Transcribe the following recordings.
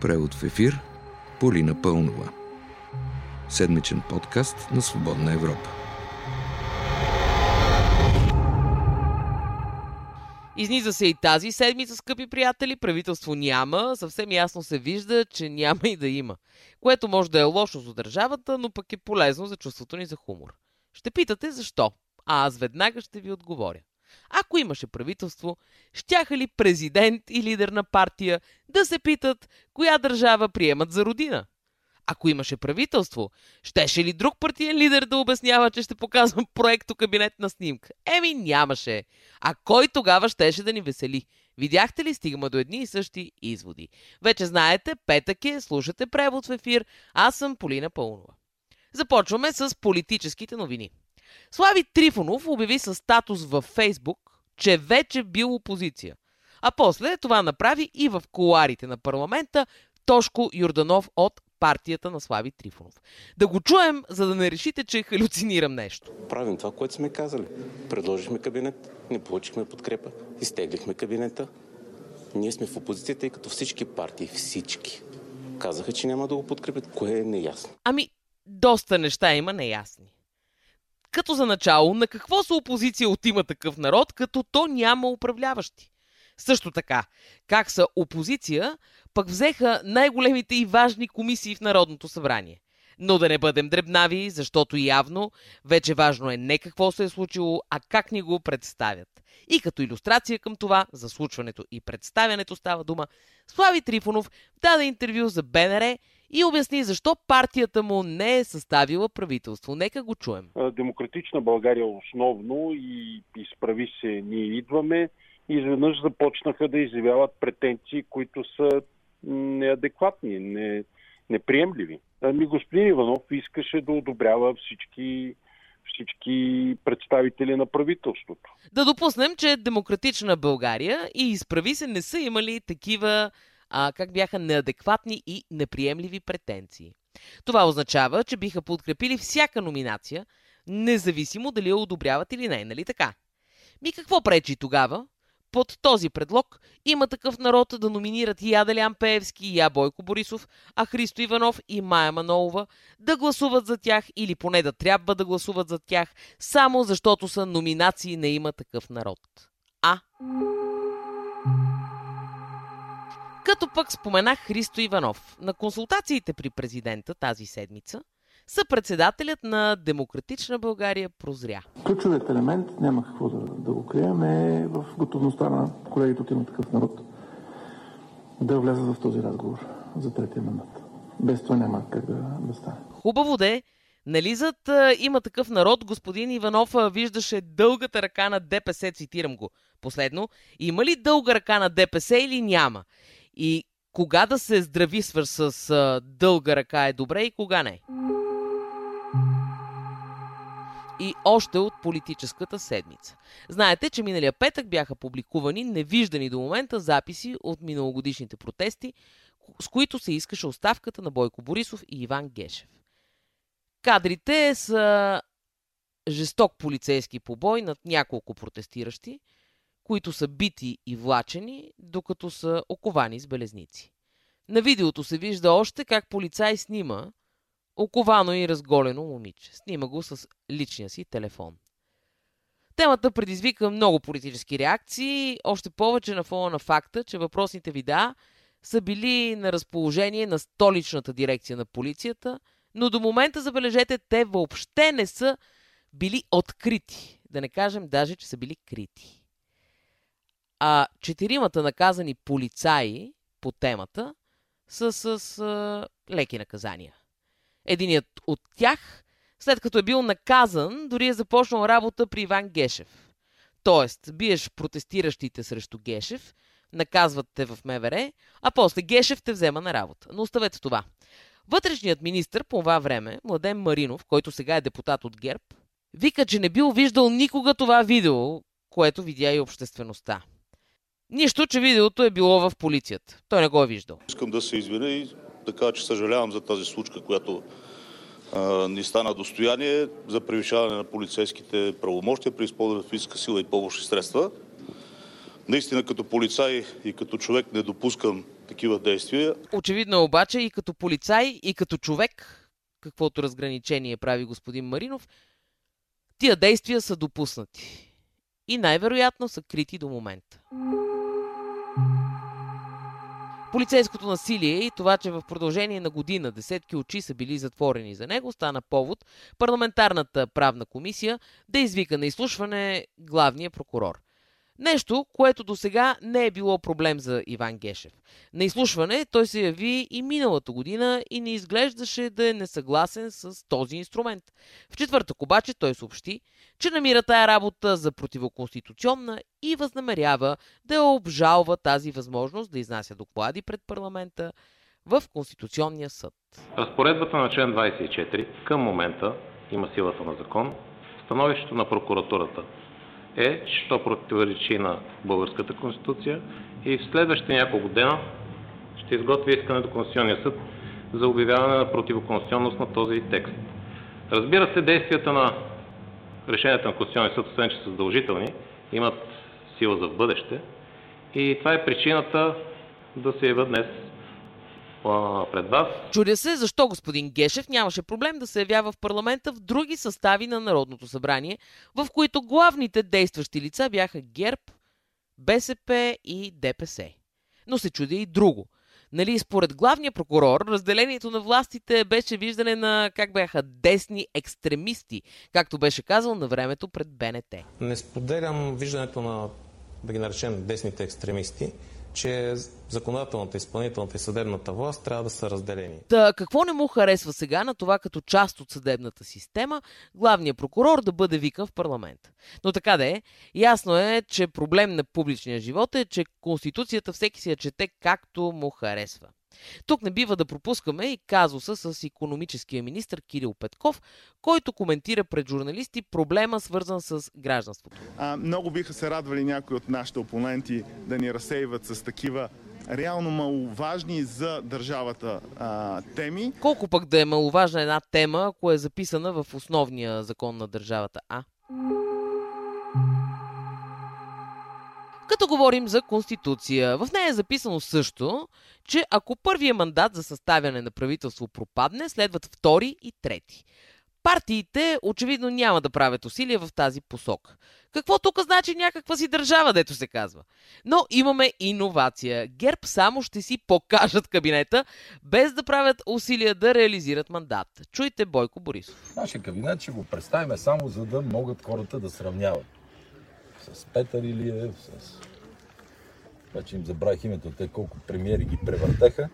Превод в ефир Полина Пълнова. Седмичен подкаст на Свободна Европа. Изниза се и тази седмица, скъпи приятели. Правителство няма. Съвсем ясно се вижда, че няма и да има. Което може да е лошо за държавата, но пък е полезно за чувството ни за хумор. Ще питате защо, а аз веднага ще ви отговоря. Ако имаше правителство, щяха ли президент и лидер на партия да се питат коя държава приемат за родина? Ако имаше правителство, щеше ли друг партиен лидер да обяснява, че ще показвам проекто кабинетна снимка? Еми нямаше. А кой тогава щеше да ни весели? Видяхте ли стигма до едни и същи изводи? Вече знаете, петък е, слушате превод в ефир, аз съм Полина Пълнова. Започваме с политическите новини. Слави Трифонов обяви със статус във Фейсбук, че вече бил опозиция. А после това направи и в коларите на парламента Тошко Юрданов от партията на Слави Трифонов. Да го чуем, за да не решите, че халюцинирам нещо. Правим това, което сме казали. Предложихме кабинет, не получихме подкрепа, изтеглихме кабинета. Ние сме в опозиция, тъй като всички партии, всички, казаха, че няма да го подкрепят. Кое е неясно? Ами, доста неща има неясни. Като за начало, на какво са опозиция от има такъв народ, като то няма управляващи? Също така, как са опозиция, пък взеха най-големите и важни комисии в Народното събрание. Но да не бъдем дребнави, защото явно вече важно е не какво се е случило, а как ни го представят. И като иллюстрация към това, за случването и представянето става дума, Слави Трифонов даде интервю за БНР и обясни защо партията му не е съставила правителство. Нека го чуем. Демократична България основно и изправи се, ние идваме изведнъж започнаха да изявяват претенции, които са неадекватни, не, неприемливи. Ами господин Иванов искаше да одобрява всички всички представители на правителството. Да допуснем, че Демократична България и изправи се не са имали такива, а, как бяха неадекватни и неприемливи претенции. Това означава, че биха подкрепили всяка номинация, независимо дали я одобряват или не, нали така? Ми какво пречи тогава под този предлог има такъв народ да номинират и Аделян Пеевски, и Я Бойко Борисов, а Христо Иванов и Майя Манолова да гласуват за тях или поне да трябва да гласуват за тях, само защото са номинации на има такъв народ. А? Като пък споменах Христо Иванов, на консултациите при президента тази седмица – съпредседателят на Демократична България прозря. Ключовият елемент, няма какво да, да го крием, е в готовността на колегите от има такъв народ да влязат в този разговор за третия мандат. Без това няма как да, да стане. Хубаво де, Нали зад има такъв народ, господин Иванов виждаше дългата ръка на ДПС, цитирам го последно. Има ли дълга ръка на ДПС или няма? И кога да се здрави свър с а, дълга ръка е добре и кога не? и още от политическата седмица. Знаете, че миналия петък бяха публикувани невиждани до момента записи от миналогодишните протести, с които се искаше оставката на Бойко Борисов и Иван Гешев. Кадрите са жесток полицейски побой над няколко протестиращи, които са бити и влачени, докато са оковани с белезници. На видеото се вижда още как полицай снима оковано и разголено момиче. Снима го с личния си телефон. Темата предизвика много политически реакции, още повече на фона на факта, че въпросните видеа са били на разположение на столичната дирекция на полицията, но до момента, забележете, те въобще не са били открити. Да не кажем даже, че са били крити. А четиримата наказани полицаи по темата са с а, леки наказания. Единият от тях, след като е бил наказан, дори е започнал работа при Иван Гешев. Тоест, биеш протестиращите срещу Гешев, наказват те в МВР, а после Гешев те взема на работа. Но оставете това. Вътрешният министр по това време, Младен Маринов, който сега е депутат от ГЕРБ, вика, че не бил виждал никога това видео, което видя и обществеността. Нищо, че видеото е било в полицията. Той не го е виждал. Искам да се извиня и да кажа, че съжалявам за тази случка, която а, ни стана достояние за превишаване на полицейските правомощия при използване на физическа сила и помощни средства. Наистина като полицай и като човек не допускам такива действия. Очевидно обаче и като полицай, и като човек, каквото разграничение прави господин Маринов, тия действия са допуснати. И най-вероятно са крити до момента. Полицейското насилие и това, че в продължение на година десетки очи са били затворени за него, стана повод парламентарната правна комисия да извика на изслушване главния прокурор. Нещо, което до сега не е било проблем за Иван Гешев. На изслушване той се яви и миналата година и не изглеждаше да е несъгласен с този инструмент. В четвъртък обаче той съобщи, че намира тая работа за противоконституционна и възнамерява да обжалва тази възможност да изнася доклади пред парламента в Конституционния съд. Разпоредбата на член 24 към момента има силата на закон. Становището на прокуратурата е, че то противоречи на българската конституция и в следващите няколко дена ще изготви искане до Конституционния съд за обявяване на противоконституционност на този текст. Разбира се, действията на решенията на Конституционния съд, освен че са задължителни, имат сила за бъдеще. И това е причината да се ява днес пред вас. Чудя се защо господин Гешев нямаше проблем да се явява в парламента в други състави на Народното събрание, в които главните действащи лица бяха ГЕРБ, БСП и ДПС. Но се чудя и друго. Нали, според главния прокурор, разделението на властите беше виждане на как бяха десни екстремисти, както беше казал на времето пред БНТ. Не споделям виждането на, да ги наречем, десните екстремисти че законодателната, изпълнителната и съдебната власт трябва да са разделени. Та, какво не му харесва сега на това като част от съдебната система, главният прокурор да бъде викан в парламент? Но така да е, ясно е, че проблем на публичния живот е, че Конституцията всеки си я чете както му харесва. Тук не бива да пропускаме и казуса с економическия министр Кирил Петков, който коментира пред журналисти проблема свързан с гражданството. А, много биха се радвали някои от нашите опоненти да ни разсейват с такива реално маловажни за държавата а, теми. Колко пък да е маловажна една тема, ако е записана в основния закон на държавата, а? Като говорим за Конституция, в нея е записано също, че ако първия мандат за съставяне на правителство пропадне, следват втори и трети. Партиите очевидно няма да правят усилия в тази посока. Какво тук значи някаква си държава, дето се казва? Но имаме иновация. ГЕРБ само ще си покажат кабинета, без да правят усилия да реализират мандат. Чуйте Бойко Борисов. Нашия кабинет ще го представим само за да могат хората да сравняват с Петър Илиев, с... Вече им забравих името, те колко премиери ги превъртеха.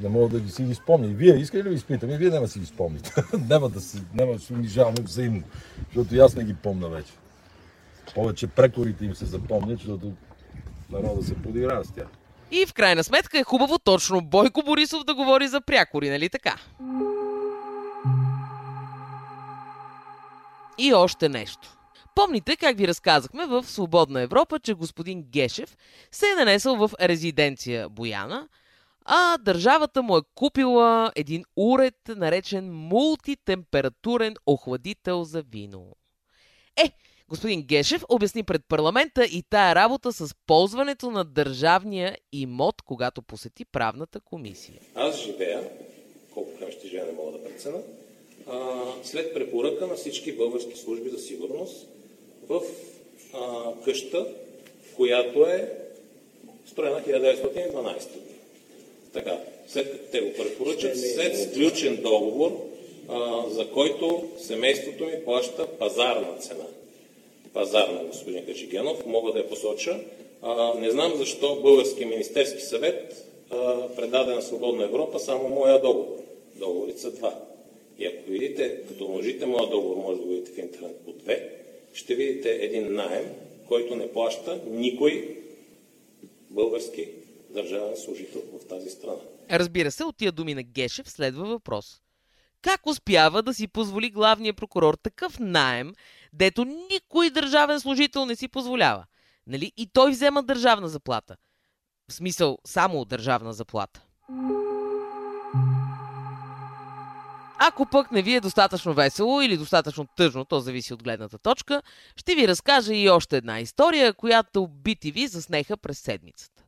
Не мога да ги си ги спомня. И вие искате ли ви изпитам? И вие няма си ги спомните. няма да няма да се унижаваме взаимно, защото и аз не ги помня вече. Повече прекорите им се запомнят, защото народа се подиграва с тях. И в крайна сметка е хубаво точно Бойко Борисов да говори за прякори, нали така? И още нещо. Помните как ви разказахме в Свободна Европа, че господин Гешев се е нанесъл в резиденция Бояна, а държавата му е купила един уред, наречен мултитемпературен охладител за вино. Е, господин Гешев обясни пред парламента и тая работа с ползването на държавния имот, когато посети правната комисия. Аз живея, колко време ще живея не мога да прецена, след препоръка на всички български служби за сигурност в а, къща, която е строена 1912 година. Така, след като те го препоръчат, след сключен договор, а, за който семейството ми плаща пазарна цена. Пазарна, господин Качигенов, мога да я посоча. А, не знам защо Български министерски съвет а, предаде на Свободна Европа само моя договор. Договорите са два. И ако видите, като умножите моя договор, може да го видите в интернет по две, ще видите един найем, който не плаща никой български държавен служител в тази страна. Разбира се, от тия думи на Гешев следва въпрос. Как успява да си позволи главния прокурор такъв найем, дето никой държавен служител не си позволява? Нали? И той взема държавна заплата. В смисъл, само държавна заплата. Ако пък не ви е достатъчно весело или достатъчно тъжно, то зависи от гледната точка, ще ви разкажа и още една история, която BTV заснеха през седмицата.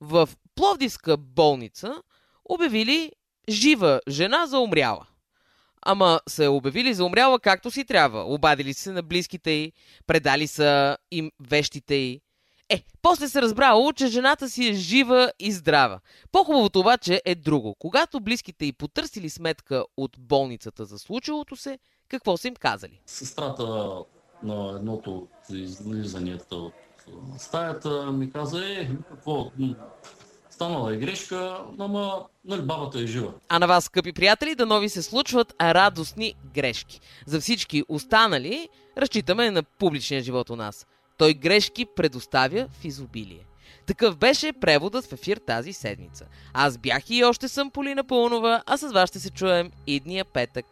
В Пловдивска болница обявили жива жена за умряла. Ама я обявили за умряла както си трябва. Обадили се на близките й, предали са им вещите й. Е, после се разбрало, че жената си е жива и здрава. По-хубавото обаче е друго. Когато близките й потърсили сметка от болницата за случилото се, какво са им казали? Сестрата на едното от излизанията от стаята ми каза, е, какво, станала е грешка, ама нали, бабата е жива. А на вас, скъпи приятели, да нови се случват радостни грешки. За всички останали, разчитаме на публичния живот у нас. Той грешки предоставя в изобилие. Такъв беше преводът в ефир тази седмица. Аз бях и още съм Полина Пълнова, а с вас ще се чуем идния петък.